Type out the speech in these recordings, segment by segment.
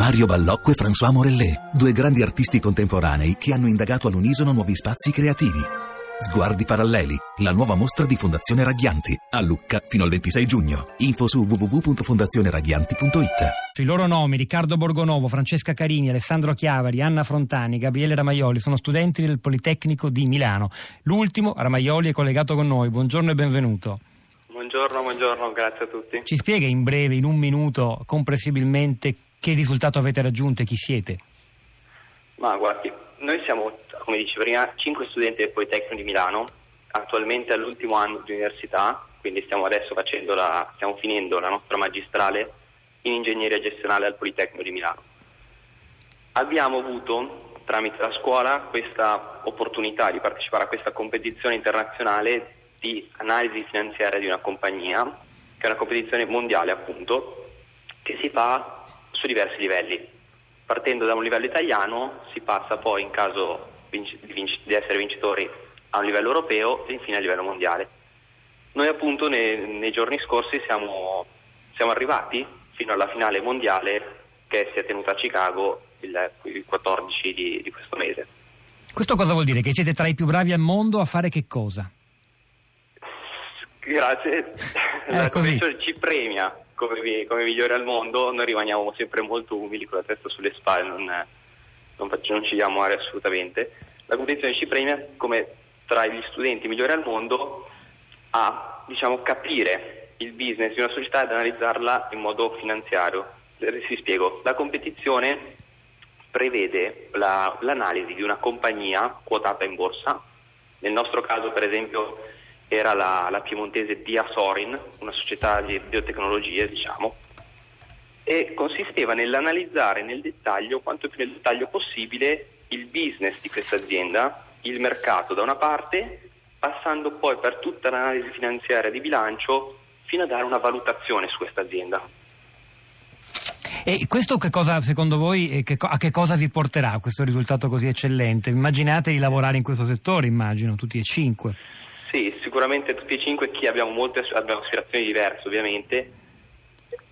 Mario Ballocco e François Morellet, due grandi artisti contemporanei che hanno indagato all'unisono nuovi spazi creativi. Sguardi paralleli, la nuova mostra di Fondazione Raghianti, a Lucca fino al 26 giugno. Info su www.fondazioneraghianti.it. I loro nomi, Riccardo Borgonovo, Francesca Carini, Alessandro Chiavari, Anna Frontani, Gabriele Ramaioli, sono studenti del Politecnico di Milano. L'ultimo, Ramaioli, è collegato con noi. Buongiorno e benvenuto. Buongiorno, buongiorno, grazie a tutti. Ci spiega in breve, in un minuto, comprensibilmente, che risultato avete raggiunto e chi siete? Ma guardi, noi siamo, come dice prima, cinque studenti del Politecnico di Milano, attualmente all'ultimo anno di università, quindi stiamo adesso la, stiamo finendo la nostra magistrale in ingegneria gestionale al Politecnico di Milano. Abbiamo avuto tramite la scuola questa opportunità di partecipare a questa competizione internazionale di analisi finanziaria di una compagnia, che è una competizione mondiale appunto, che si fa su diversi livelli. Partendo da un livello italiano si passa poi in caso di, vinc- di essere vincitori a un livello europeo e infine a livello mondiale. Noi appunto nei, nei giorni scorsi siamo, siamo, arrivati fino alla finale mondiale che si è tenuta a Chicago il, il 14 di, di questo mese. Questo cosa vuol dire? Che siete tra i più bravi al mondo a fare che cosa? Grazie. La eh, commissione ci premia come, come, migliore al mondo, noi rimaniamo sempre molto umili con la testa sulle spalle, non, non, faccio, non ci diamo male assolutamente. La competizione ci premia come tra gli studenti migliori al mondo a diciamo, capire il business di una società ed analizzarla in modo finanziario. Si spiego, la competizione prevede la, l'analisi di una compagnia quotata in borsa, nel nostro caso per esempio era la, la piemontese Diasorin, una società di biotecnologie, diciamo, e consisteva nell'analizzare nel dettaglio, quanto più nel dettaglio possibile, il business di questa azienda, il mercato da una parte, passando poi per tutta l'analisi finanziaria di bilancio fino a dare una valutazione su questa azienda. E questo che cosa, secondo voi, che, a che cosa vi porterà questo risultato così eccellente? Immaginate di lavorare in questo settore, immagino, tutti e cinque. Sì, sicuramente tutti e cinque chi abbiamo molte abbiamo aspirazioni diverse ovviamente,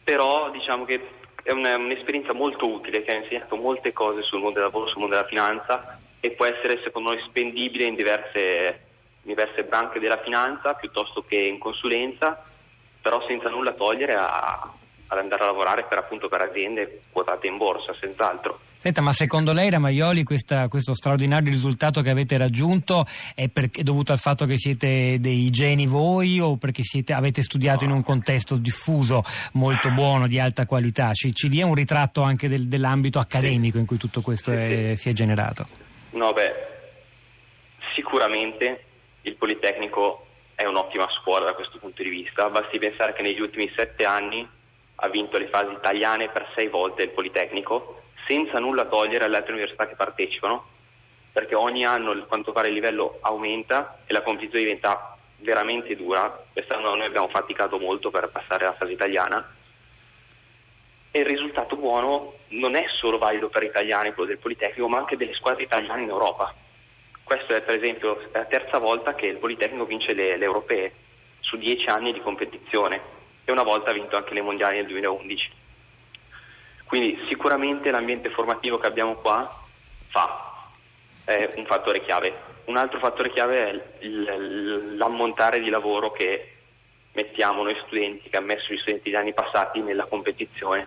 però diciamo che è una, un'esperienza molto utile che ha insegnato molte cose sul mondo del lavoro, sul mondo della finanza e può essere secondo noi spendibile in diverse, in diverse branche della finanza piuttosto che in consulenza, però senza nulla togliere a, ad andare a lavorare per, appunto, per aziende quotate in borsa, senz'altro. Senta, ma secondo lei, Ramaioli, questa, questo straordinario risultato che avete raggiunto è, per, è, dovuto al fatto che siete dei geni voi o perché siete, avete studiato in un contesto diffuso molto buono, di alta qualità? Ci, ci dia un ritratto anche del, dell'ambito accademico in cui tutto questo è, si è generato. No, beh, sicuramente il Politecnico è un'ottima scuola da questo punto di vista. Basti pensare che negli ultimi sette anni ha vinto le fasi italiane per sei volte il Politecnico senza nulla togliere alle altre università che partecipano, perché ogni anno quanto pare il livello aumenta e la competizione diventa veramente dura. Quest'anno noi abbiamo faticato molto per passare alla fase italiana e il risultato buono non è solo valido per italiani, quello del Politecnico, ma anche delle squadre italiane in Europa. Questo è per esempio la terza volta che il Politecnico vince le, le europee su dieci anni di competizione e una volta ha vinto anche le mondiali nel 2011. Quindi sicuramente l'ambiente formativo che abbiamo qua fa, è un fattore chiave. Un altro fattore chiave è l'ammontare di lavoro che mettiamo noi studenti, che ha messo gli studenti degli anni passati nella competizione.